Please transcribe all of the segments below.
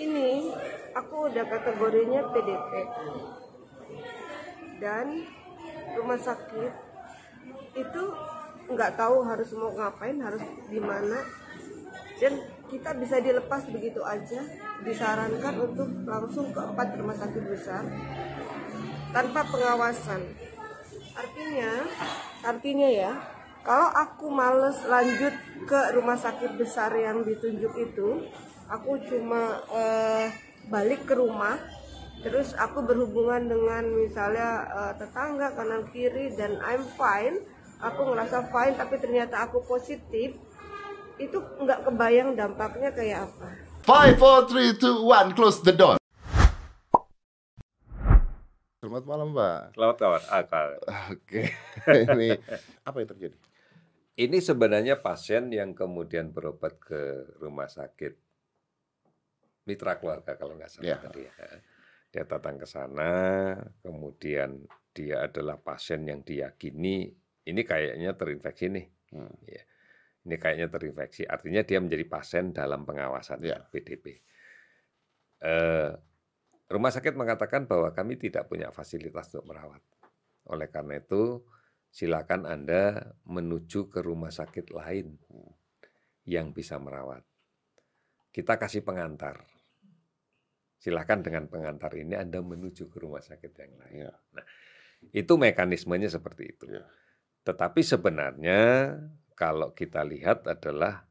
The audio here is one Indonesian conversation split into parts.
ini aku udah kategorinya PDP dan rumah sakit itu nggak tahu harus mau ngapain harus di mana. Dan kita bisa dilepas begitu aja disarankan untuk langsung ke empat rumah sakit besar tanpa pengawasan. Artinya artinya ya kalau aku males lanjut ke rumah sakit besar yang ditunjuk itu aku cuma eh, balik ke rumah terus aku berhubungan dengan misalnya eh, tetangga kanan kiri dan I'm fine aku ngerasa fine tapi ternyata aku positif itu nggak kebayang dampaknya kayak apa Five, four, three, two, one, close the door. Selamat malam, Pak. Selamat kawan akal. Oke, ini apa yang terjadi? Ini sebenarnya pasien yang kemudian berobat ke rumah sakit mitra keluarga kalau nggak salah Ya. tadi ya. Dia datang ke sana, kemudian dia adalah pasien yang diyakini ini kayaknya terinfeksi nih. Hmm. Ya. Ini kayaknya terinfeksi, artinya dia menjadi pasien dalam pengawasan Ya. PDP. Eh, rumah sakit mengatakan bahwa kami tidak punya fasilitas untuk merawat. Oleh karena itu, silakan Anda menuju ke rumah sakit lain yang bisa merawat. Kita kasih pengantar. Silakan dengan pengantar ini Anda menuju ke rumah sakit yang lain. Ya. Itu mekanismenya seperti itu. Ya. Tetapi sebenarnya kalau kita lihat adalah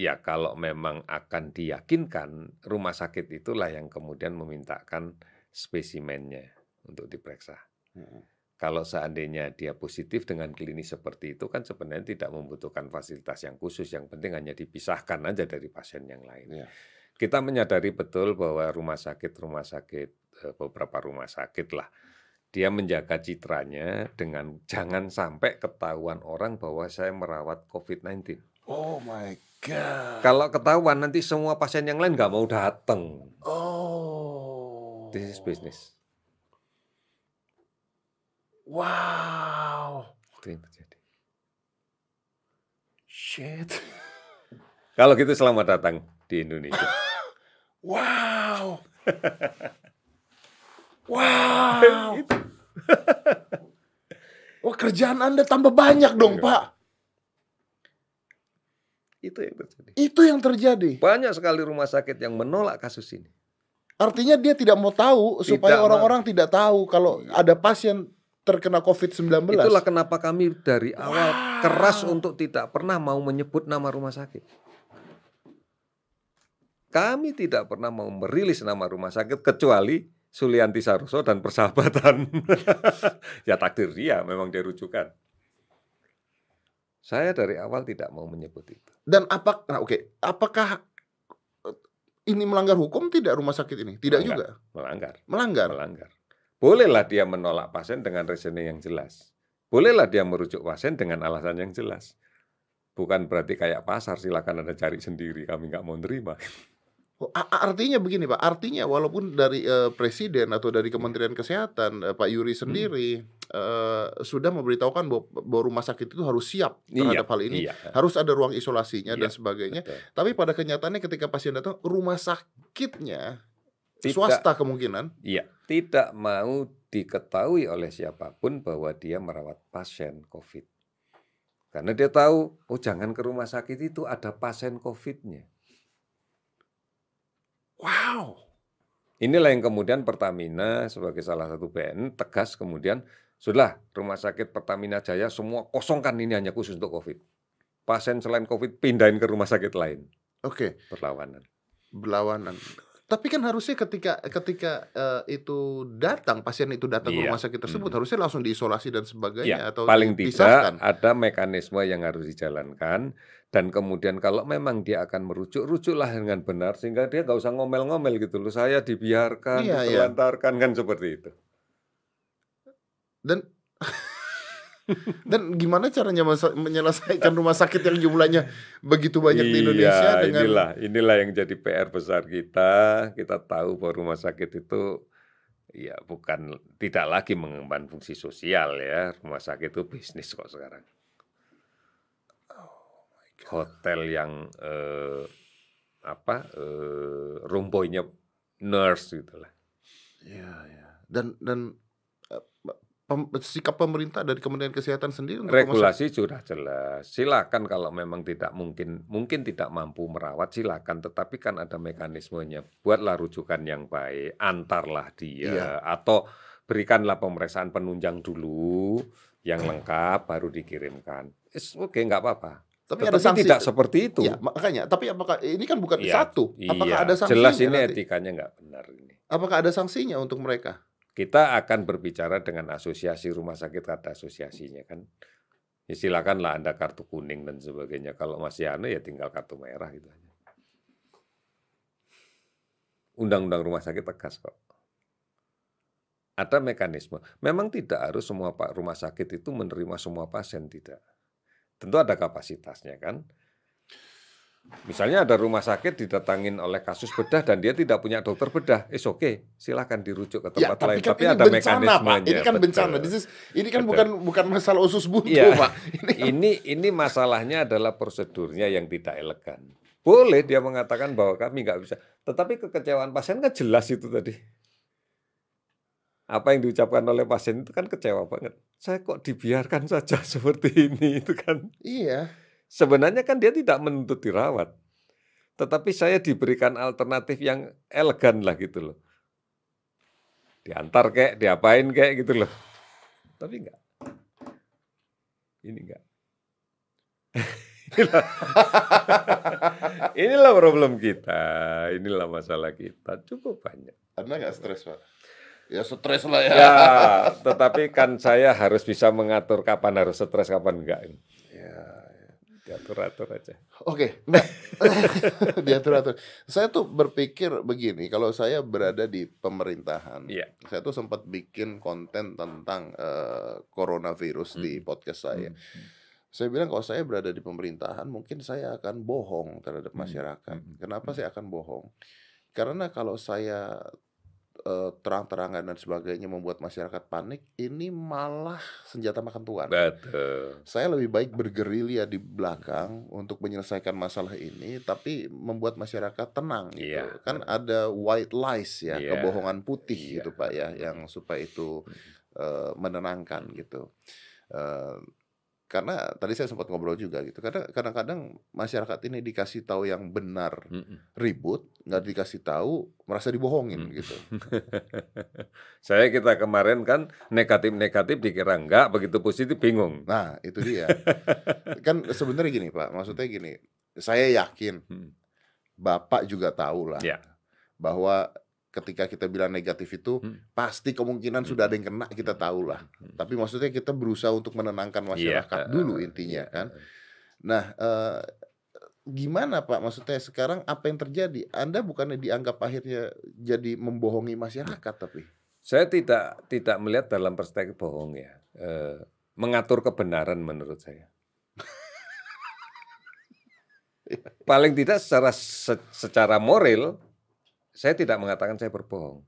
ya kalau memang akan diyakinkan rumah sakit itulah yang kemudian memintakan spesimennya untuk diperiksa. Hmm. Kalau seandainya dia positif dengan klinis seperti itu kan sebenarnya tidak membutuhkan fasilitas yang khusus, yang penting hanya dipisahkan aja dari pasien yang lain. Ya. Kita menyadari betul bahwa rumah sakit-rumah sakit eh, beberapa rumah sakit lah dia menjaga citranya dengan jangan sampai ketahuan orang bahwa saya merawat COVID-19. Oh my god. Kalau ketahuan nanti semua pasien yang lain nggak mau datang. Oh. This is business. Wow. Itu yang terjadi. Shit. Kalau gitu selamat datang di Indonesia. Wow. wow. Wah kerjaan Anda tambah banyak dong, Iya. Pak. Itu yang terjadi. Itu yang terjadi. Banyak sekali rumah sakit yang menolak kasus ini. Artinya dia tidak mau tahu Tidak supaya orang-orang tidak tahu kalau ada pasien terkena COVID-19. Itulah kenapa kami dari awal Wow. keras untuk tidak pernah mau menyebut nama rumah sakit. Kami tidak pernah mau merilis nama rumah sakit kecuali Sulianti Saroso dan persahabatan. ya takdir dia, memang dia rujukan. Saya dari awal tidak mau menyebut itu. Dan apa nah, oke, apakah eh, ini melanggar hukum tidak rumah sakit ini? Tidak Melanggar. juga. Melanggar. Melanggar. Melanggar. Bolehlah dia menolak pasien dengan reasoning yang jelas. Bolehlah dia merujuk pasien dengan alasan yang jelas. Bukan berarti kayak pasar, silakan Anda cari sendiri, kami nggak mau nerima. Oh, artinya begini Pak, artinya walaupun dari eh, presiden atau dari Kementerian Kesehatan eh, Pak Hmm. Yuri sendiri eh, sudah memberitahukan bahwa, bahwa rumah sakit itu harus siap terhadap hal ini, Iya, harus ada ruang isolasinya dan Iya, sebagainya. betul. Tapi pada kenyataannya ketika pasien datang rumah sakitnya Tidak. swasta kemungkinan Iya, tidak mau diketahui oleh siapa pun bahwa dia merawat pasien COVID. Karena dia tahu, oh jangan ke rumah sakit itu ada pasien COVID-nya. Wow. Inilah yang kemudian Pertamina sebagai salah satu BN tegas kemudian sudah rumah sakit Pertamina Jaya semua kosongkan ini hanya khusus untuk COVID. Pasien selain COVID pindahin ke rumah sakit lain. Oke, Berlawanan. berlawanan. Tapi kan harusnya ketika ketika eh, itu datang pasien itu datang ke Iya. rumah sakit tersebut Hmm. harusnya langsung diisolasi dan sebagainya Ya, atau paling dipisahkan. tidak ada mekanisme yang harus dijalankan dan kemudian kalau memang dia akan merujuk, rujuklah dengan benar sehingga dia nggak usah ngomel-ngomel gitu loh. Saya dibiarkan, Iya, iya. ditelantarkan kan seperti itu. dan dan gimana caranya menyelesaikan rumah sakit yang jumlahnya begitu banyak di Indonesia Iya, dengan inilah inilah yang jadi PR besar kita. Kita tahu bahwa rumah sakit itu ya bukan tidak lagi mengemban fungsi sosial ya. Rumah sakit itu bisnis kok sekarang. Oh Hotel yang eh, apa eh, romboynya nurse gitu lah. Iya, iya. Dan dan pem- sikap pemerintah dari Kementerian Kesehatan sendiri untuk Regulasi sudah jelas. Silakan kalau memang tidak mungkin mungkin tidak mampu merawat silakan tetapi kan ada mekanismenya. Buatlah rujukan yang baik, antarlah dia Iya. atau berikanlah pemeriksaan penunjang dulu yang lengkap baru dikirimkan. Oke, nggak apa-apa. Tapi Tetapi ada sanksi. tidak seperti itu. Iya, makanya. Tapi apakah ini kan bukan Iya, satu? Apakah iya. ada sanksinya? Jelas ini nanti? etikanya nggak benar ini. Apakah ada sanksinya untuk mereka? Kita akan berbicara dengan asosiasi rumah sakit ada asosiasinya kan. Ya silakanlah Anda kartu kuning dan sebagainya. Kalau masih aneh ya tinggal kartu merah gitu aja. Undang-undang rumah sakit tegas kok. Ada mekanisme. Memang tidak harus semua pak rumah sakit itu menerima semua pasien tidak. Tentu ada kapasitasnya kan. Misalnya ada rumah sakit didatangin oleh kasus bedah dan dia tidak punya dokter bedah, is oke, okay. silahkan dirujuk ke tempat lain. Tapi, ini ada bencana, mekanismenya. Pak. Ini kan betul. bencana. This is- ini kan Betul. bukan bukan masalah usus buntu, Iya. Pak. Ini ini ini masalahnya adalah prosedurnya yang tidak elegan. Boleh dia mengatakan bahwa kami nggak bisa, tetapi kekecewaan pasien kan jelas itu tadi. Apa yang diucapkan oleh pasien itu kan kecewa banget. Saya kok dibiarkan saja seperti ini itu kan. iya. Sebenarnya kan dia tidak menuntut dirawat. Tetapi saya diberikan alternatif yang elegan lah gitu loh. Diantar kek, diapain kek gitu loh. Tapi enggak. Ini enggak. inilah, inilah problem kita. Inilah masalah kita. Cukup banyak. Anda nggak stres, Pak? Ya stres lah ya. Ya, tetapi kan saya harus bisa mengatur kapan harus stres, kapan enggak. Diatur-atur aja. Oke, nah, diatur-atur. Saya tuh berpikir begini, kalau saya berada di pemerintahan, Iya. saya tuh sempat bikin konten tentang eh, coronavirus di Hmm. podcast saya. Hmm. Saya bilang kalau saya berada di pemerintahan, mungkin saya akan bohong terhadap Hmm. masyarakat. Hmm. Kenapa Hmm. saya akan bohong? Karena kalau saya eh, terang-terangan dan sebagainya membuat masyarakat panik, ini malah senjata makan tuan. Betul. Saya lebih baik bergerilya di belakang untuk menyelesaikan masalah ini, tapi membuat masyarakat tenang. Gitu. Iya. Kan ada white lies ya, Iya. kebohongan putih Iya. gitu pak ya, yang supaya itu eh, menenangkan gitu. Eh, karena tadi saya sempat ngobrol juga gitu. Karena kadang-kadang masyarakat ini dikasih tahu yang benar Mm-mm. ribut, nggak dikasih tahu merasa dibohongin Hmm. gitu. Saya kita kemarin kan negatif-negatif dikira enggak, begitu positif bingung. Nah itu dia. kan sebenarnya gini pak, maksudnya gini. Saya yakin Hmm. Bapak juga tahu lah Ya. bahwa ketika kita bilang negatif itu Hmm. pasti kemungkinan Hmm. sudah ada yang kena kita tahu lah. Hmm. Tapi maksudnya kita berusaha untuk menenangkan masyarakat Iya, dulu eh, intinya iya, kan. Nah, eh, gimana Pak? Maksudnya sekarang apa yang terjadi? Anda bukannya dianggap akhirnya jadi membohongi masyarakat tapi Saya tidak tidak melihat dalam perspektif bohong ya. Eh, mengatur kebenaran menurut saya. Paling tidak secara se- secara moral saya tidak mengatakan saya berbohong.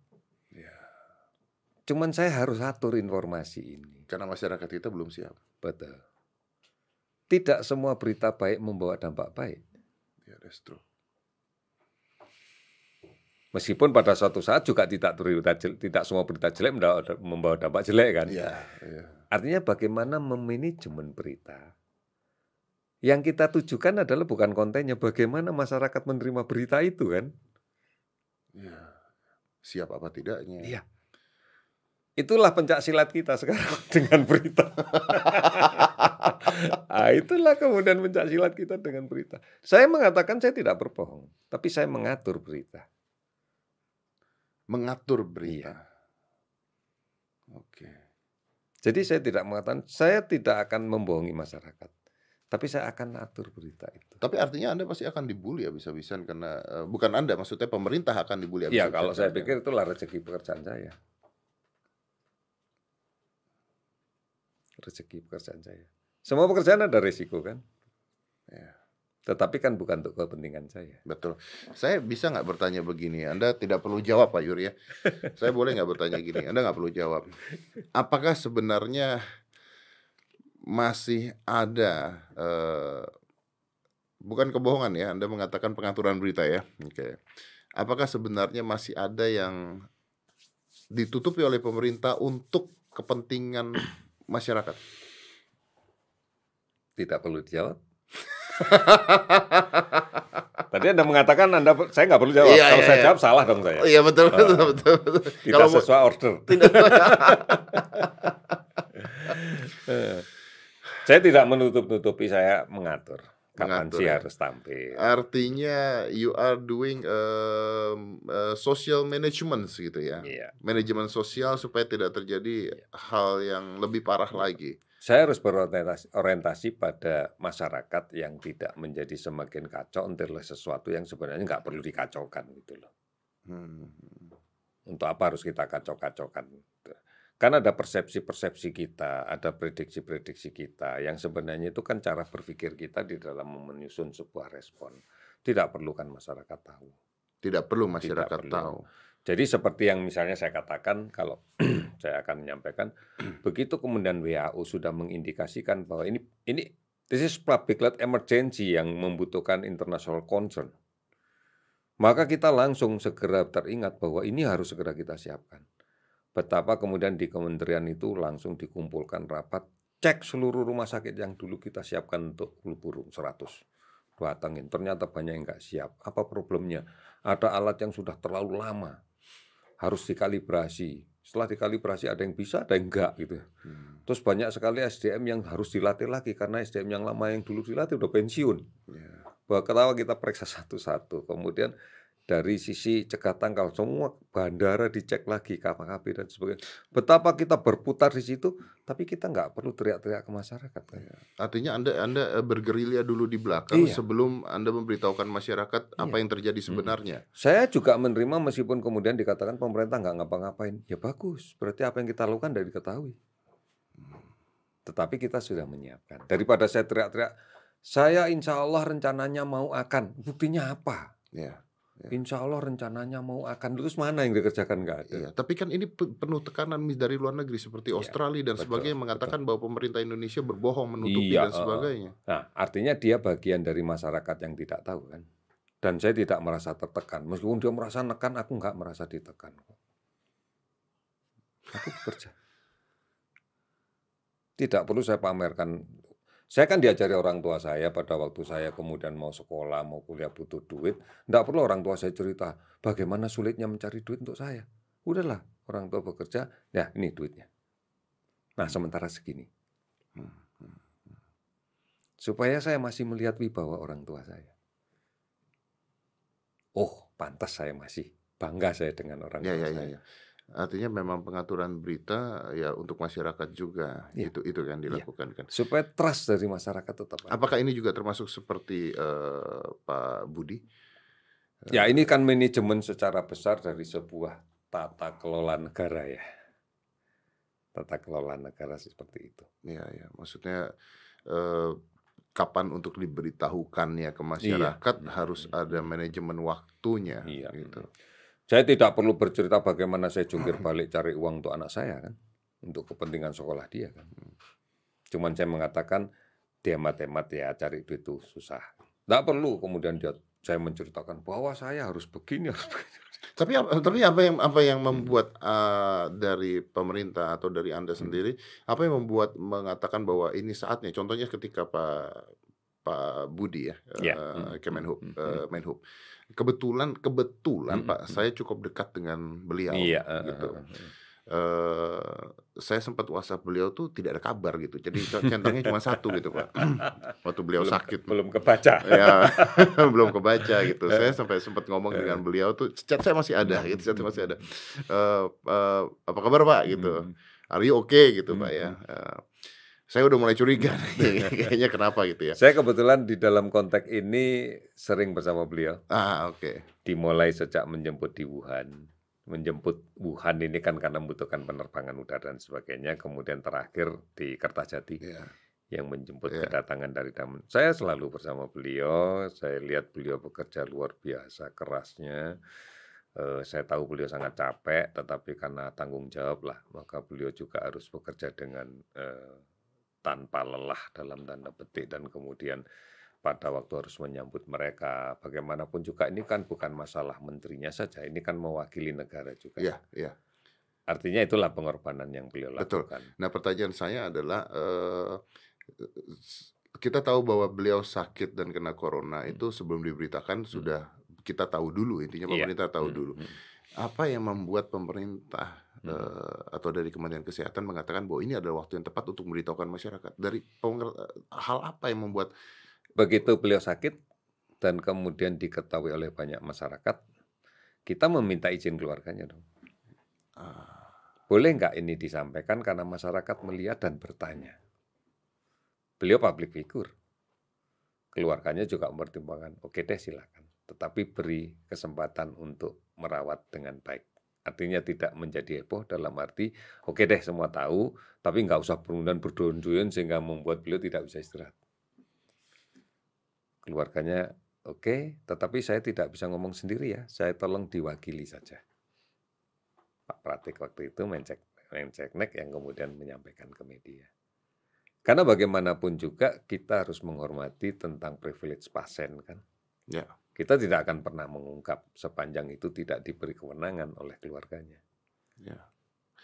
Cuman saya harus atur informasi ini. karena masyarakat kita belum siap. Betul. Tidak semua berita baik membawa dampak baik. Ya, that's true. Meskipun pada suatu saat juga tidak berita jelek, tidak semua berita jelek membawa dampak jelek kan. Iya, iya. Artinya bagaimana memanajemen berita. Yang kita tujukan adalah bukan kontennya, bagaimana masyarakat menerima berita itu kan. Iya. Siap apa tidaknya? Iya. Itulah pencak silat kita sekarang dengan berita. ah, itulah kemudian pencak silat kita dengan berita. Saya mengatakan saya tidak berbohong, tapi saya mengatur berita. Mengatur berita. Oke. Jadi saya tidak mengatakan saya tidak akan membohongi masyarakat, tapi saya akan atur berita itu. Tapi artinya Anda pasti akan dibully habis-habisan karena eh, bukan Anda, maksudnya pemerintah akan dibully Ya habis-habisan. kalau saya kan? pikir itulah rezeki pekerjaan saya. Rezeki pekerjaan saya. Semua pekerjaan ada resiko kan. Ya. Tetapi kan bukan untuk kepentingan saya. Betul. Saya bisa nggak bertanya begini? Anda tidak perlu jawab Pak Yuri ya. Saya boleh nggak bertanya gini? Anda nggak perlu jawab. Apakah sebenarnya masih ada eh, bukan kebohongan ya. Anda mengatakan pengaturan berita ya. Oke. Apakah sebenarnya masih ada yang ditutupi oleh pemerintah untuk kepentingan masyarakat? Tidak perlu dijawab. Tadi Anda mengatakan Anda saya nggak perlu jawab. Iya, Kalau iya, saya iya. jawab salah dong saya. Oh iya betul betul Ah. betul. betul. Tidak Kalau sesuai order. tidak Eh, saya tidak menutup-nutupi saya mengatur kapan Mengatur, sih ya. harus tampil. artinya you are doing um, uh, social management gitu ya. Iya. Manajemen sosial supaya tidak terjadi hal yang lebih parah lagi. Saya harus berorientasi orientasi pada masyarakat yang tidak menjadi semakin kacau oleh sesuatu yang sebenarnya nggak perlu dikacaukan gitu loh. Hmm. Untuk apa harus kita kacau-kacaukan? Gitu. Kan ada persepsi-persepsi kita, ada prediksi-prediksi kita yang sebenarnya itu kan cara berpikir kita di dalam menyusun sebuah respon. Tidak perlu kan masyarakat tahu. Tidak perlu masyarakat perlu. tahu. Jadi seperti yang misalnya saya katakan kalau saya akan menyampaikan begitu kemudian WHO sudah mengindikasikan bahwa ini ini this is public health emergency yang membutuhkan international concern. Maka kita langsung segera teringat bahwa ini harus segera kita siapkan. Betapa kemudian di kementerian itu langsung dikumpulkan rapat cek seluruh rumah sakit yang dulu kita siapkan untuk flu burung 100 datangin ternyata banyak yang nggak siap. Apa problemnya? Ada alat yang sudah terlalu lama harus dikalibrasi. Setelah dikalibrasi ada yang bisa ada yang enggak gitu. Hmm. terus banyak sekali SDM yang harus dilatih lagi karena SDM yang lama yang dulu dilatih udah pensiun. Ya. bahwa ketawa kita periksa satu-satu. Kemudian dari sisi cegah tangkal semua bandara dicek lagi KPKP dan sebagainya betapa kita berputar di situ tapi kita nggak perlu teriak-teriak ke masyarakat kan? Artinya Anda Anda eh, bergerilya dulu di belakang Iya. sebelum Anda memberitahukan masyarakat apa Iya. yang terjadi sebenarnya. Saya juga menerima meskipun kemudian dikatakan pemerintah nggak ngapa-ngapain. Ya bagus, berarti apa yang kita lakukan dari diketahui. Tetapi kita sudah menyiapkan. Daripada saya teriak-teriak, saya insya Allah rencananya mau akan. Buktinya apa? Ya. Ya. Insya Allah rencananya mau akan. Terus mana yang dikerjakan nggak ada? Iya, tapi kan ini pe- penuh tekanan dari luar negeri seperti Iya, Australia dan betul, sebagainya mengatakan bahwa pemerintah Indonesia berbohong menutupi Iya, dan uh, sebagainya. Nah, artinya dia bagian dari masyarakat yang tidak tahu kan. Dan saya tidak merasa tertekan. Meskipun dia merasa nekan, aku nggak merasa ditekan. kok. Aku bekerja. Tidak perlu saya pamerkan. Saya kan diajari orang tua saya pada waktu saya kemudian mau sekolah, mau kuliah butuh duit. Tidak perlu orang tua saya cerita bagaimana sulitnya mencari duit untuk saya. Udahlah, orang tua bekerja, ya ini duitnya. Nah, sementara segini. Hmm, Supaya saya masih melihat wibawa orang tua saya. Oh, pantas saya masih bangga saya dengan orang Ya, tua ya, saya. ya, ya. Artinya memang pengaturan berita ya untuk masyarakat juga Iya. itu itu kan dilakukan kan. Supaya trust dari masyarakat tetap ada. Apakah ini juga termasuk seperti eh, Pak Budi? Ya ini kan manajemen secara besar dari sebuah tata kelola negara ya. Tata kelola negara seperti itu. Ya, ya. Maksudnya eh, kapan untuk diberitahukannya ke masyarakat Iya. harus ada manajemen waktunya Iya. gitu. Saya tidak perlu bercerita bagaimana saya jungkir balik cari uang untuk anak saya kan. Untuk kepentingan sekolah dia kan. Cuman saya mengatakan hemat-hemat ya cari duit itu susah. Tidak perlu kemudian dia saya menceritakan bahwa saya harus begini harus begini. Tapi ap- tapi apa yang apa yang membuat eh, dari pemerintah atau dari Anda Hmm. sendiri apa yang membuat mengatakan bahwa ini saatnya? Contohnya ketika Pak Pak Budi ya, Ya. eh, Hmm, Kemenhub, hmm, eh, Menhub. Kebetulan kebetulan Hmm, Pak, saya cukup dekat dengan beliau Iya. gitu. eh saya sempat WhatsApp beliau tuh tidak ada kabar gitu. Jadi centangnya cuma satu gitu, Pak. Waktu beliau belum, sakit. belum kebaca. ya belum kebaca gitu. Saya sampai sempat ngomong dengan beliau tuh chat saya masih ada gitu, chat saya masih ada. Eh, eh, apa kabar, Pak gitu. Hmm. Are you okay gitu, Hmm, Pak ya. Eh, saya udah mulai curiga nih, kayaknya kenapa gitu ya. Saya kebetulan di dalam konteks ini sering bersama beliau. Ah, oke. Dimulai sejak menjemput di Wuhan. Menjemput Wuhan ini kan karena membutuhkan penerbangan udara dan sebagainya. Kemudian terakhir di Kertajati Ya. yang menjemput Iya. kedatangan dari Damen. Saya selalu bersama beliau. Saya lihat beliau bekerja luar biasa kerasnya. Eh, saya tahu beliau sangat capek, tetapi karena tanggung jawab lah, maka beliau juga harus bekerja dengan eh, tanpa lelah dalam tanda petik dan kemudian pada waktu harus menyambut mereka. Bagaimanapun juga ini kan bukan masalah menterinya saja, ini kan mewakili negara juga. Iya, iya. Artinya itulah pengorbanan yang beliau Betul. lakukan. Nah, pertanyaan saya adalah eh, kita tahu bahwa beliau sakit dan kena corona Hmm. itu sebelum diberitakan sudah kita tahu dulu intinya Iya. pemerintah tahu Hmm, dulu. hmm. Apa yang membuat pemerintah Hmm. eh, atau dari Kementerian Kesehatan mengatakan bahwa ini adalah waktu yang tepat untuk memberitahukan masyarakat? Dari penger- hal apa yang membuat Begitu beliau sakit dan kemudian diketahui oleh banyak masyarakat, kita meminta izin keluarganya dong. ah, Boleh nggak ini disampaikan karena masyarakat melihat dan bertanya. Beliau public figure. Keluarganya juga mempertimbangkan, oke deh silakan. Tetapi beri kesempatan untuk merawat dengan baik. Artinya tidak menjadi heboh dalam arti, oke deh semua tahu, tapi nggak usah berundang berduyun sehingga membuat beliau tidak bisa istirahat. Keluarganya, oke, tetapi saya tidak bisa ngomong sendiri ya, saya tolong diwakili saja. Pak Pratik waktu itu mencek menceknek yang kemudian menyampaikan ke media. Karena bagaimanapun juga kita harus menghormati tentang privilege pasien kan. ya Kita tidak akan pernah mengungkap sepanjang itu tidak diberi kewenangan oleh keluarganya. ya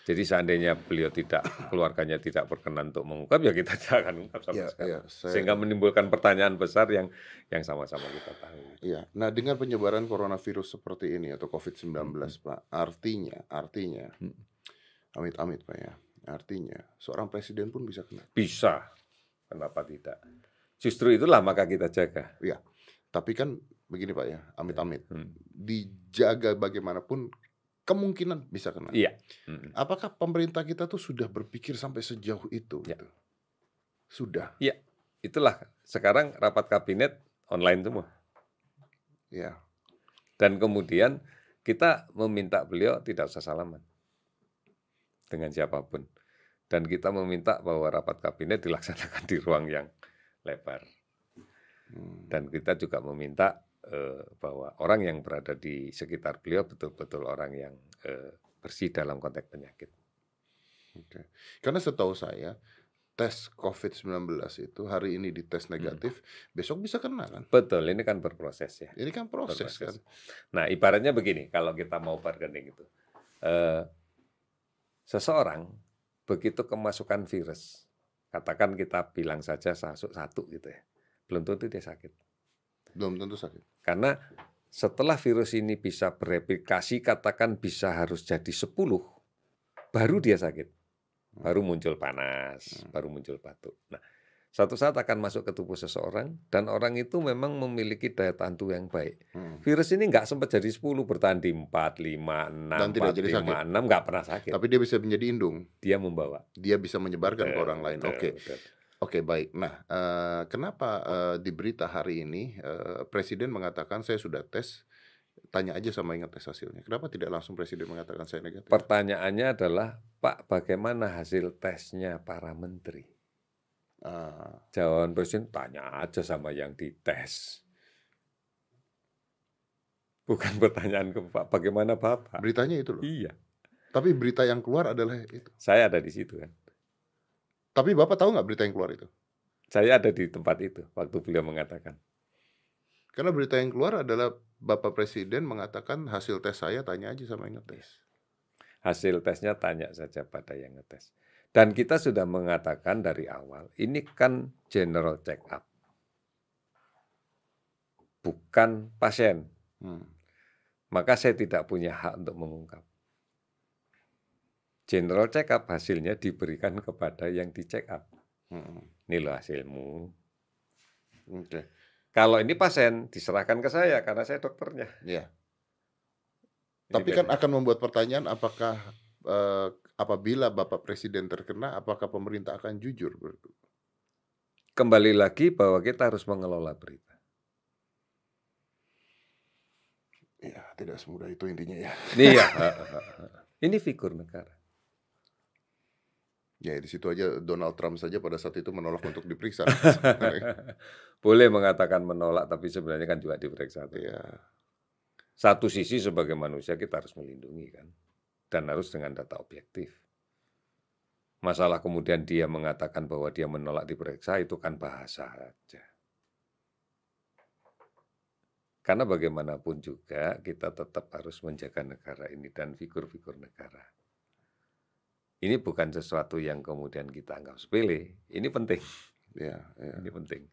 Jadi seandainya beliau tidak keluarganya tidak berkenan untuk mengungkap ya kita tidak akan ungkap sama ya sekali. ya saya Sehingga menimbulkan pertanyaan besar yang yang sama-sama kita tahu. Iya. Nah, dengan penyebaran coronavirus seperti ini atau COVID-19, Hmm. Pak, artinya, artinya, Hmm. amit-amit, Pak ya, artinya seorang presiden pun bisa kena. Bisa. Kenapa tidak? Justru itulah maka kita jaga. Tapi kan begini, Pak ya, amit-amit, Hmm. dijaga bagaimanapun kemungkinan bisa kena. Iya. Hmm. Apakah pemerintah kita tuh sudah berpikir sampai sejauh itu? Ya. gitu? Sudah, Itulah sekarang rapat kabinet online semua. ya. Dan kemudian kita meminta beliau tidak usah salaman dengan siapa pun. Dan kita meminta bahwa rapat kabinet dilaksanakan di ruang yang lebar. Hmm. Dan kita juga meminta eh, bahwa orang yang berada di sekitar beliau betul-betul orang yang eh, bersih dalam konteks penyakit. Oke. Karena setahu saya tes COVID-19 itu hari ini dites Hmm. negatif, besok bisa kena kan? Betul, ini kan berproses ya. Ini kan proses kan? Berproses. Nah, ibaratnya begini, kalau kita mau bargaining itu, eh, seseorang begitu kemasukan virus, katakan kita bilang saja satu gitu ya, belum tentu dia sakit. Belum tentu sakit. Karena setelah virus ini bisa bereplikasi, katakan bisa harus jadi 10, baru dia sakit. Baru muncul panas, Hmm. baru muncul batuk. Nah, satu saat akan masuk ke tubuh seseorang, dan orang itu memang memiliki daya tahan tubuh yang baik. Hmm. Virus ini nggak sempat jadi 10, bertahan di 4, 5, 6, Dan tidak 4, jadi 5, 6, nggak pernah sakit. Tapi dia bisa menjadi indung. Dia membawa. Dia bisa menyebarkan ke Betul, orang lain. Oke, betul. Oke baik. Nah, eh, kenapa eh, di berita hari ini eh, Presiden mengatakan saya sudah tes, tanya aja sama ingat tes hasilnya. Kenapa tidak langsung Presiden mengatakan saya negatif? Pertanyaannya adalah, Pak, bagaimana hasil tesnya para menteri? Ah, Jawaban presiden tanya aja sama yang dites. Bukan pertanyaan ke Pak, bagaimana Bapak? beritanya itu loh. Iya, Tapi berita yang keluar adalah itu. saya ada di situ kan. Tapi Bapak tahu nggak berita yang keluar itu? Saya ada di tempat itu waktu beliau mengatakan. Karena berita yang keluar adalah Bapak Presiden mengatakan hasil tes saya tanya aja sama yang ngetes. Hasil tesnya tanya saja pada yang ngetes. Dan kita sudah mengatakan dari awal, ini kan general check up. Bukan pasien. Hmm. Maka saya tidak punya hak untuk mengungkap. General check up hasilnya diberikan kepada yang di check up. Hmm. Ini loh hasilmu. Oke, Kalau ini pasien diserahkan ke saya karena saya dokternya. ya. Ini Tapi kan akan membuat pertanyaan apakah eh, apabila Bapak Presiden terkena, apakah pemerintah akan jujur? kembali lagi bahwa kita harus mengelola berita. Ya, tidak semudah itu intinya ya. Iya. ini figur negara. Ya, di situ aja Donald Trump saja pada saat itu menolak untuk diperiksa. Boleh mengatakan menolak, tapi sebenarnya kan juga diperiksa. ya, Satu sisi sebagai manusia kita harus melindungi kan, dan harus dengan data objektif. Masalah kemudian dia mengatakan bahwa dia menolak diperiksa itu kan bahasa aja. Karena bagaimanapun juga kita tetap harus menjaga negara ini dan figur-figur negara. Ini bukan sesuatu yang kemudian kita anggap sepele, ini penting. Ya, ya. Ini penting.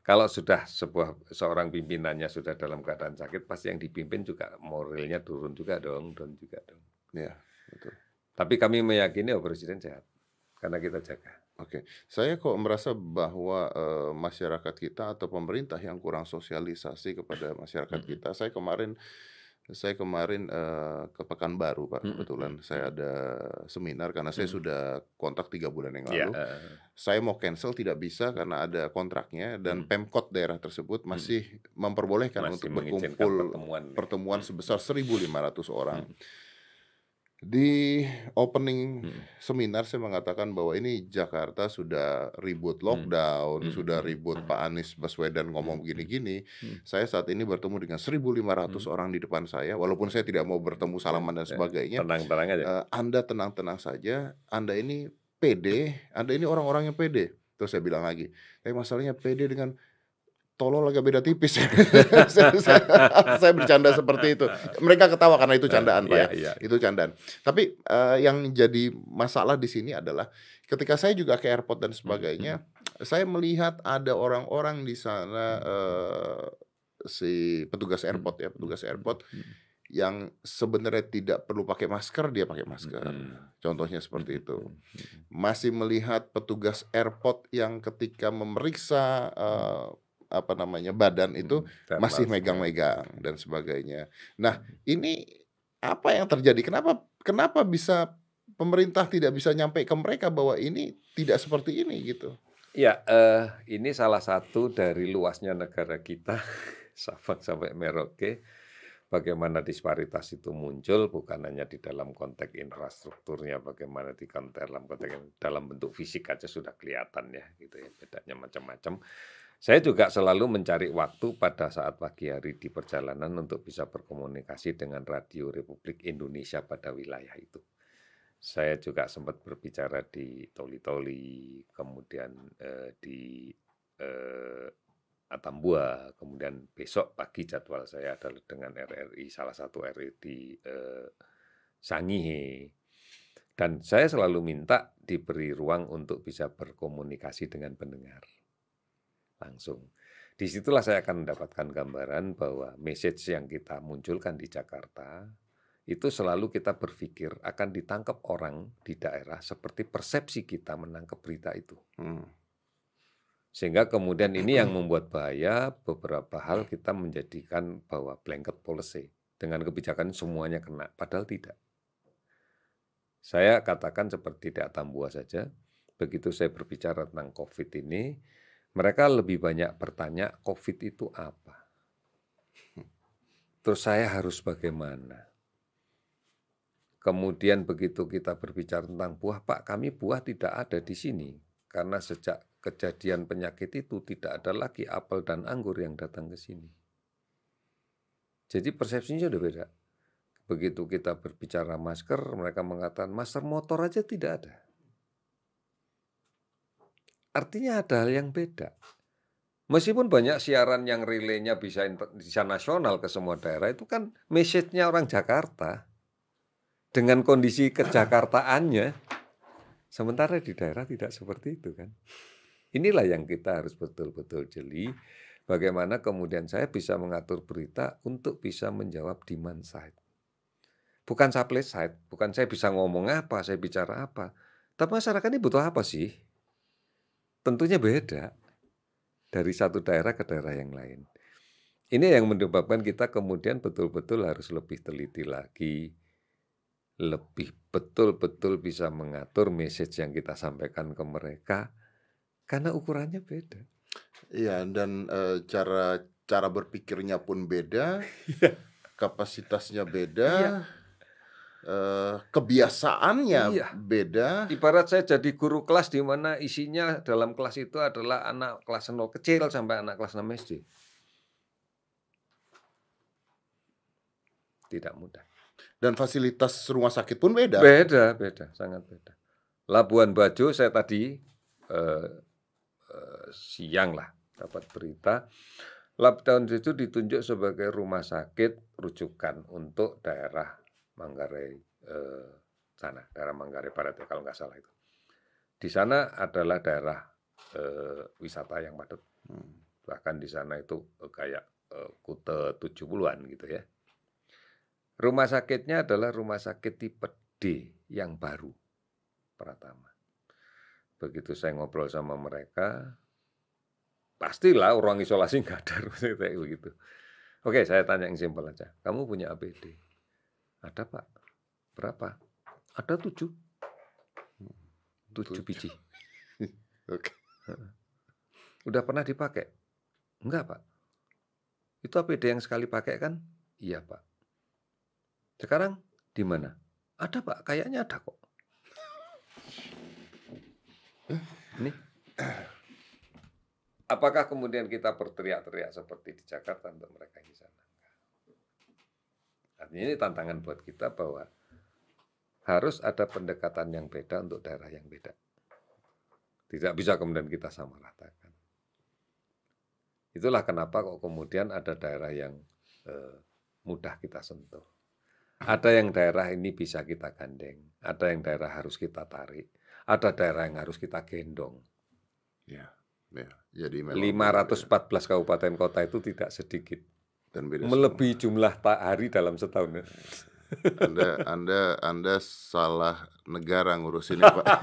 Kalau sudah sebuah seorang pimpinannya sudah dalam keadaan sakit, pasti yang dipimpin juga moralnya turun juga dong, down juga dong. Ya, betul. Tapi kami meyakini oh presiden sehat karena kita jaga. Oke, saya kok merasa bahwa eh, masyarakat kita atau pemerintah yang kurang sosialisasi kepada masyarakat kita. Saya kemarin, saya kemarin eh, ke Pekanbaru, Pak. Mm-mm. Kebetulan saya ada seminar karena saya Mm. sudah kontak tiga bulan yang Iya, lalu. eh, Saya mau cancel tidak bisa karena ada kontraknya dan Mm. Pemkot daerah tersebut masih memperbolehkan masih untuk mengizinkan berkumpul pertemuan. ya. pertemuan sebesar 1.500 orang. Mm. Di opening Mm. seminar saya mengatakan bahwa ini Jakarta sudah ribut Hmm. lockdown, Hmm. sudah Hmm. ribut Hmm. Pak Anies Baswedan ngomong Hmm. begini-gini. Hmm. Saya saat ini bertemu dengan 1.500 Hmm. orang di depan saya, walaupun saya tidak mau bertemu salaman dan Ya, sebagainya. Tenang-tenang aja. Eh, anda tenang-tenang saja. Anda ini pede. Anda ini orang-orang yang pede. Terus saya bilang lagi, tapi masalahnya pede dengan tolol agak beda tipis. saya, saya- saya bercanda seperti itu. Mereka ketawa karena itu candaan, Pak. Iya, ya iya. itu candaan. Tapi eh, yang jadi masalah di sini adalah ketika saya juga ke airport dan sebagainya, saya melihat ada orang-orang di sana eh, si petugas airport ya, petugas airport Hmm. yang sebenarnya tidak perlu pakai masker dia pakai masker. Hmm. Contohnya seperti itu. Hmm. Masih melihat petugas airport yang ketika memeriksa eh, apa namanya badan itu Hmm. masih Thermal megang-megang dan sebagainya. Nah, ini apa yang terjadi? Kenapa kenapa bisa pemerintah tidak bisa nyampe ke mereka bahwa ini tidak seperti ini gitu? Ya, eh, ini salah satu dari luasnya negara kita, Sabang sampai Merauke, bagaimana disparitas itu muncul bukan hanya di dalam konteks infrastrukturnya, bagaimana di dalam konteks dalam bentuk fisik aja sudah kelihatan ya, gitu ya, bedanya macam-macam. Saya juga selalu mencari waktu pada saat pagi hari di perjalanan untuk bisa berkomunikasi dengan Radio Republik Indonesia pada wilayah itu. Saya juga sempat berbicara di Toli-Toli, kemudian eh, di eh, Atambua, kemudian besok pagi jadwal saya adalah dengan RRI, salah satu RRI di eh, Sangihe. Dan saya selalu minta diberi ruang untuk bisa berkomunikasi dengan pendengar langsung. Di situlah saya akan mendapatkan gambaran bahwa message yang kita munculkan di Jakarta itu selalu kita berpikir akan ditangkap orang di daerah seperti persepsi kita menangkap berita itu. Hmm. Sehingga kemudian ini yang membuat bahaya beberapa hal kita menjadikan bahwa blanket policy dengan kebijakan semuanya kena, padahal tidak. Saya katakan seperti di Atambua saja, begitu saya berbicara tentang COVID ini, mereka lebih banyak bertanya COVID itu apa. Terus saya harus bagaimana? Kemudian begitu kita berbicara tentang buah, Pak, kami buah tidak ada di sini. Karena sejak kejadian penyakit itu tidak ada lagi apel dan anggur yang datang ke sini. Jadi persepsinya sudah beda. Begitu kita berbicara masker, mereka mengatakan masker motor aja tidak ada. Artinya ada hal yang beda. Meskipun banyak siaran yang relaynya bisa bisa nasional ke semua daerah, itu kan message-nya orang Jakarta dengan kondisi kejakartaannya. Sementara di daerah tidak seperti itu kan. Inilah yang kita harus betul-betul jeli. Bagaimana kemudian saya bisa mengatur berita untuk bisa menjawab demand side. Bukan supply side, bukan saya bisa ngomong apa, saya bicara apa. Tapi masyarakat ini butuh apa sih? Tentunya beda dari satu daerah ke daerah yang lain. Ini yang menyebabkan kita kemudian betul-betul harus lebih teliti lagi, lebih betul-betul bisa mengatur message yang kita sampaikan ke mereka, karena ukurannya beda. Iya, dan eh, cara cara berpikirnya pun beda, kapasitasnya beda, Iya. Eh, kebiasaannya Iya. beda. Ibarat saya jadi guru kelas di mana isinya dalam kelas itu adalah anak kelas 0 kecil sampai anak kelas 6 SD. Tidak mudah. Dan fasilitas rumah sakit pun beda. Beda, beda, sangat beda. Labuan Bajo saya tadi eh, eh, siang lah dapat berita. Lockdown itu ditunjuk sebagai rumah sakit rujukan untuk daerah Manggarai eh, sana, daerah Manggarai Barat ya kalau nggak salah itu. Di sana adalah daerah eh, wisata yang padat. Hmm. Bahkan di sana itu eh, kayak eh, kute 70-an gitu ya. Rumah sakitnya adalah rumah sakit tipe D yang baru, Pratama. Begitu saya ngobrol sama mereka, pastilah orang isolasi nggak ada rumah sakit kayak begitu. Oke, saya tanya yang simpel aja. Kamu punya APD? Ada pak. Berapa? Ada tujuh. Tujuh Tujuh. biji. Oke. Udah pernah dipakai? Enggak, Pak. Itu APD yang sekali pakai kan? Iya, Pak. Sekarang di mana? Ada, Pak. Kayaknya ada kok. Ini. Apakah kemudian kita berteriak-teriak seperti di Jakarta untuk mereka di sana? Artinya ini tantangan buat kita bahwa harus ada pendekatan yang beda untuk daerah yang beda. Tidak bisa kemudian kita sama ratakan. Itulah kenapa kok kemudian ada daerah yang eh, mudah kita sentuh. Ada yang daerah ini bisa kita gandeng, ada yang daerah harus kita tarik, ada daerah yang harus kita gendong. Ya, ya. Jadi memang 514 kabupaten kota itu tidak sedikit, dan beda semua. melebihi jumlah ta- hari dalam setahun. Anda Anda Anda salah negara ngurus ini Pak.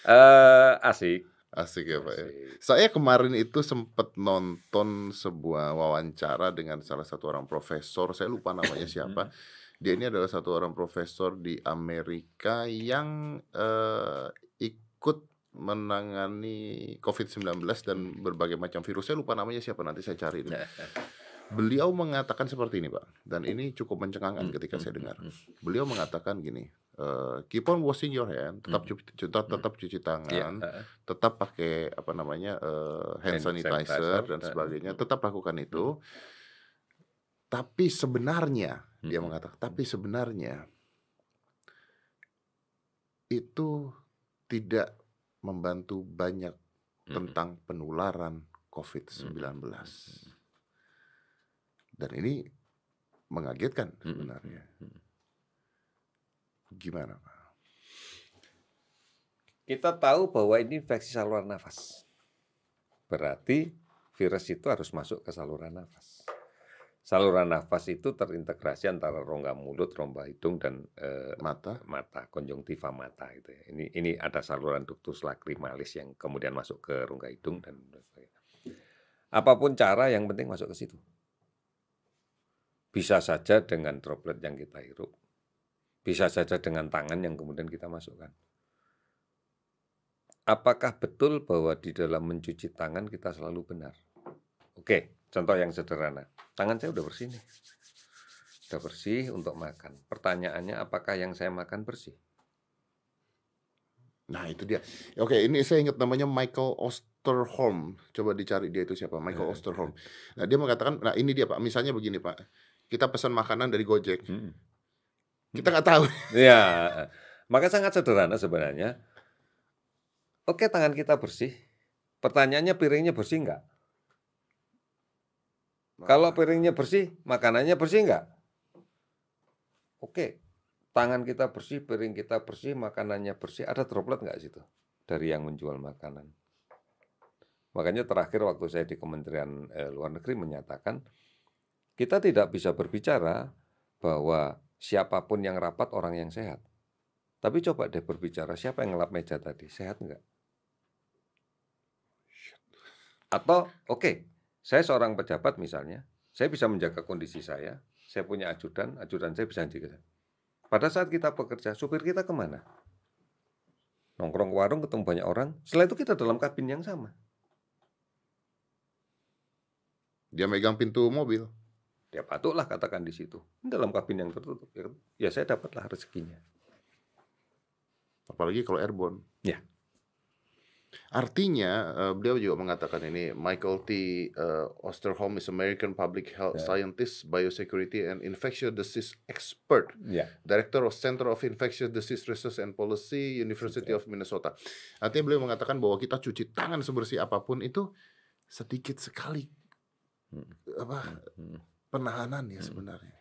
Eh, asik. Asik ya Pak ya. asik. Saya kemarin itu sempat nonton sebuah wawancara dengan salah satu orang profesor, saya lupa namanya siapa. Dia ini adalah satu orang profesor di Amerika yang eh, ikut menangani COVID-19 dan berbagai macam virus. Saya lupa namanya siapa, nanti saya cari. dulu. Beliau mengatakan seperti ini Pak, dan ini cukup mencengangkan ketika saya dengar. Beliau mengatakan gini, eh, keep on washing your hand, tetap cuci, tetap, tetap cuci tangan, Iya, eh, tetap pakai apa namanya eh, hand, Hand sanitizer, sanitizer, dan eh, sebagainya, tetap lakukan itu. Tapi sebenarnya dia mengatakan, tapi sebenarnya itu tidak membantu banyak mm, tentang penularan COVID-19. Dan ini mengagetkan mm, sebenarnya. mm. Gimana Pak? Kita tahu bahwa ini infeksi saluran nafas. Berarti virus itu harus masuk ke saluran nafas. Saluran nafas itu terintegrasi antara rongga mulut, rongga hidung dan eh, Mata? mata, konjungtiva mata itu ya. Ini ini ada saluran ductus lacrimalis yang kemudian masuk ke rongga hidung dan. Apa pun cara yang penting masuk ke situ. Bisa saja dengan droplet yang kita hirup. Bisa saja dengan tangan yang kemudian kita masukkan. Apakah betul bahwa di dalam mencuci tangan kita selalu benar? Oke, contoh yang sederhana. Tangan saya udah bersih nih. Udah bersih untuk makan. Pertanyaannya apakah yang saya makan bersih? Nah itu dia. Oke ini saya ingat namanya Michael Osterholm. Coba dicari dia itu siapa? Michael Eh. Osterholm. Nah dia mengatakan, nah ini dia Pak. Misalnya begini Pak. Kita pesan makanan dari Gojek. Kita nggak tahu. Ya, maka sangat sederhana sebenarnya. Oke, tangan kita bersih. Pertanyaannya piringnya bersih nggak? Kalau piringnya bersih, makanannya bersih nggak? Oke, tangan kita bersih, piring kita bersih, makanannya bersih. Ada droplet nggak situ dari yang menjual makanan? Makanya terakhir waktu saya di Kementerian eh, Luar Negeri menyatakan kita tidak bisa berbicara bahwa siapa pun yang rapat orang yang sehat. Tapi coba deh berbicara siapa yang ngelap meja tadi, sehat nggak? Atau oke, saya seorang pejabat misalnya, saya bisa menjaga kondisi saya, saya punya ajudan, ajudan saya bisa jaga. Pada saat kita bekerja, supir kita ke mana? Nongkrong ke warung ketemu banyak orang, setelah itu kita dalam kabin yang sama. Dia megang pintu mobil. Dia patutlah katakan di situ. Dalam kabin yang tertutup. Ya, kan? ya saya dapatlah rezekinya. Apalagi kalau airborne. Ya. Artinya eh, beliau juga mengatakan ini Michael T. eh, Osterholm is American Public Health Ya. Scientist, Biosecurity and Infectious Disease Expert, Ya. Director of Center of Infectious Disease Research and Policy, University of Minnesota. Artinya beliau mengatakan bahwa kita cuci tangan sebersih apa pun itu sedikit sekali Hmm. apa Hmm. penahanan ya Hmm. sebenarnya.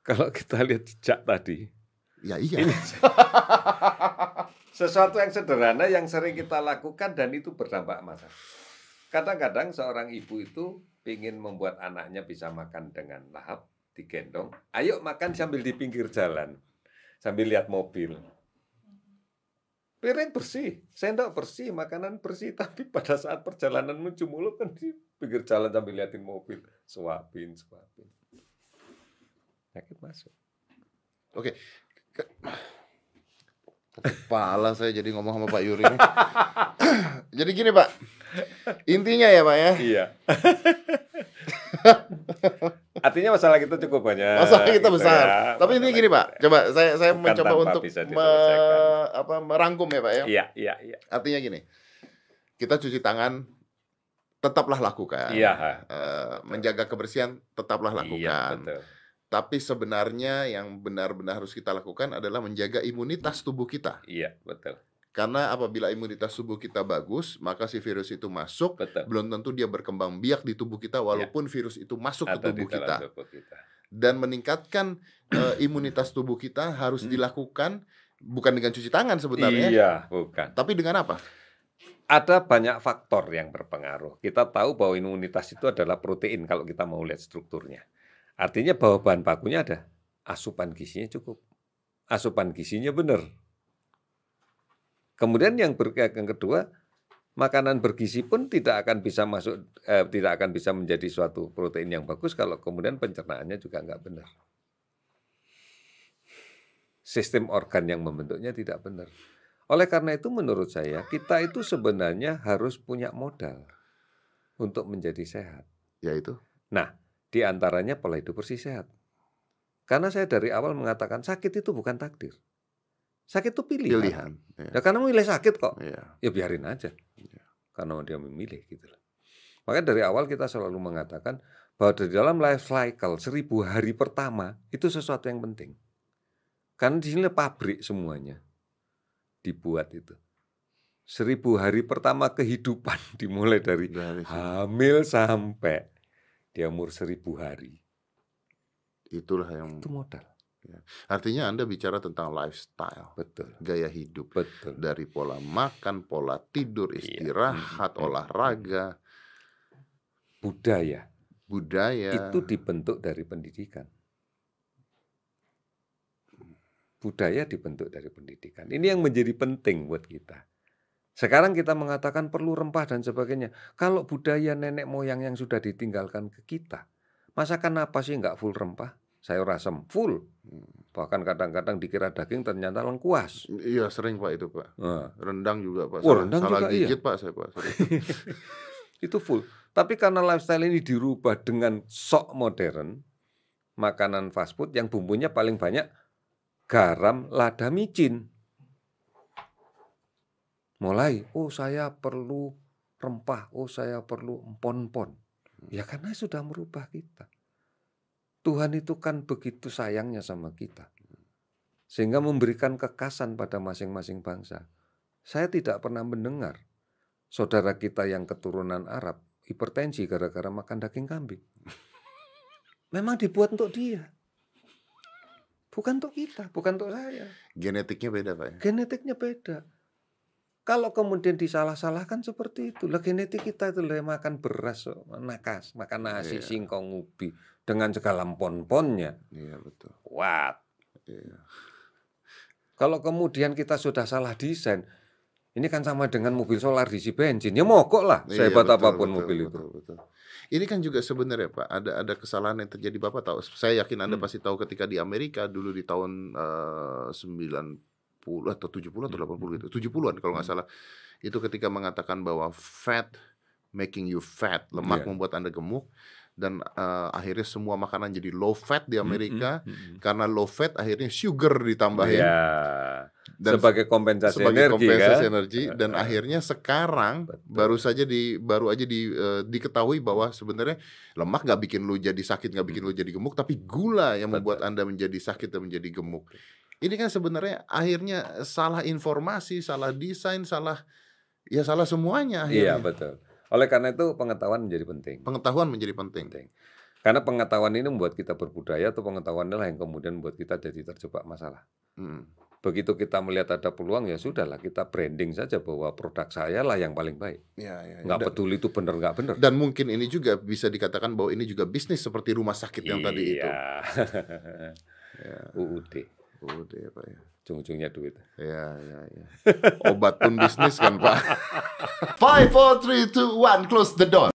Kalau kita lihat jejak tadi, Ya iya. Ini sesuatu yang sederhana yang sering kita lakukan dan itu berdampak masa. Kadang-kadang seorang ibu itu ingin membuat anaknya bisa makan dengan lahap, digendong. Ayo makan sambil di pinggir jalan, sambil lihat mobil. Piring bersih, sendok bersih, makanan bersih, tapi pada saat perjalanan menuju mulut kan di pinggir jalan sambil liatin mobil, suapin, suapin. Sakit masuk. Kepala saya jadi ngomong sama Pak Yuri. jadi gini Pak, intinya ya Pak ya. Iya. Artinya masalah kita cukup banyak. Masalah kita gitu besar. ya. Tapi ini gini Pak, coba saya saya Bukan mencoba untuk me- apa merangkum ya Pak ya. Iya, iya, iya. Artinya gini, kita cuci tangan tetaplah lakukan. Iya. Eh, menjaga kebersihan tetaplah Iya, lakukan. betul. Tapi sebenarnya yang benar-benar harus kita lakukan adalah menjaga imunitas tubuh kita. Iya, betul. Karena apabila imunitas tubuh kita bagus, maka si virus itu masuk, Betul. belum tentu dia berkembang biak di tubuh kita walaupun virus itu masuk ke Ada di tubuh kita. tubuh kita. Dan meningkatkan eh, imunitas tubuh kita harus Hmm. dilakukan bukan dengan cuci tangan sebenarnya, Iya, bukan. tapi dengan apa? Ada banyak faktor yang berpengaruh. Kita tahu bahwa imunitas itu adalah protein kalau kita mau lihat strukturnya. Artinya bahwa bahan bakunya ada. Asupan gizinya cukup. Asupan gizinya benar. Kemudian yang, ber, yang kedua, makanan bergizi pun tidak akan bisa masuk, eh, tidak akan bisa menjadi suatu protein yang bagus kalau kemudian pencernaannya juga nggak benar. Sistem organ yang membentuknya tidak benar. Oleh karena itu menurut saya kita itu sebenarnya harus punya modal untuk menjadi sehat. Yaitu Di antaranya pola hidup bersih sehat. Karena saya dari awal mengatakan sakit itu bukan takdir. Sakit itu pilihan. pilihan. Ya. Ya karena memilih sakit kok. Iya. Ya biarin aja. Iya. Karena dia memilih gitu loh. Makanya dari awal kita selalu mengatakan bahwa di dalam life cycle seribu hari pertama itu sesuatu yang penting. Karena di sini pabrik semuanya dibuat itu. Seribu hari pertama kehidupan dimulai dari hamil sampai dia umur seribu hari. Itulah yang Itu modal. artinya Anda bicara tentang lifestyle, Betul. gaya hidup Betul. dari pola makan, pola tidur, Iya. istirahat, hmm, olahraga, Budaya budaya. itu dibentuk dari pendidikan. Budaya dibentuk dari pendidikan. Ini yang menjadi penting buat kita. Sekarang kita mengatakan perlu rempah dan sebagainya. Kalau budaya nenek moyang yang sudah ditinggalkan ke kita, masakan apa sih nggak full rempah? Sayur asam full. Bahkan kadang-kadang dikira daging ternyata lengkuas. Iya sering Pak itu Pak. Nah, Rendang juga Pak. Oh, Salah- rendang salah juga, iya. gigit Pak saya Pak. Itu full. Tapi karena lifestyle ini dirubah dengan sok modern, makanan fast food yang bumbunya paling banyak garam, lada, micin. Mulai, oh saya perlu rempah, oh saya perlu empon-empon. Ya karena sudah merubah kita. Tuhan itu kan begitu sayangnya sama kita. Sehingga memberikan kekasan pada masing-masing bangsa. Saya tidak pernah mendengar saudara kita yang keturunan Arab hipertensi gara-gara makan daging kambing. Memang dibuat untuk dia. Bukan untuk kita, bukan untuk saya. Genetiknya beda Pak ya. Genetiknya beda. Kalau kemudian disalah-salahkan seperti itu, lah genetik kita itu lah makan beras, nakas, makan nasi, Iya. singkong, ubi dengan segala pon-ponnya. Iya betul. What? Iya. Kalau kemudian kita sudah salah desain, ini kan sama dengan mobil solar diisi bensin. Ya mogok lah, Iya, sehebat betul, apa pun betul, mobil itu. betul, betul. Ini kan juga sebenarnya Pak, ada ada kesalahan yang terjadi Bapak tahu. Saya yakin Anda Hmm. pasti tahu ketika di Amerika dulu di tahun 90 atau 70 atau 80 gitu. 70-an kalau nggak Hmm. salah. Itu ketika mengatakan bahwa fat making you fat, lemak Iya. membuat Anda gemuk dan eh, akhirnya semua makanan jadi low fat di Amerika. Mm, mm, mm. Karena low fat akhirnya sugar ditambahin Ya, dan sebagai kompensasi sebagai energi kompensasi kan. energi dan Eh, akhirnya sekarang Betul. baru saja di baru aja di eh, diketahui bahwa sebenarnya lemak nggak bikin lu jadi sakit nggak bikin lu jadi gemuk tapi gula yang membuat Hmm. Betul. anda menjadi sakit dan menjadi gemuk ini kan sebenarnya akhirnya salah informasi salah desain salah ya salah semuanya Iya akhirnya betul. Oleh karena itu pengetahuan menjadi penting. Pengetahuan menjadi penting. penting. Karena pengetahuan ini membuat kita berbudaya atau pengetahuan inilah yang kemudian membuat kita jadi terjebak masalah. Hmm. Begitu kita melihat ada peluang ya sudahlah kita branding saja bahwa produk saya lah yang paling baik. Ya, ya, ya. Nggak Dan- peduli itu benar nggak benar. Dan mungkin ini juga bisa dikatakan bahwa ini juga bisnis seperti rumah sakit yang tadi itu. Iya. Ya, UUD, udah ya Pak ya. ujung-ujungnya duit. Ya, ya, ya. Obat pun bisnis kan Pak. Five, four, three, two, one, close the door.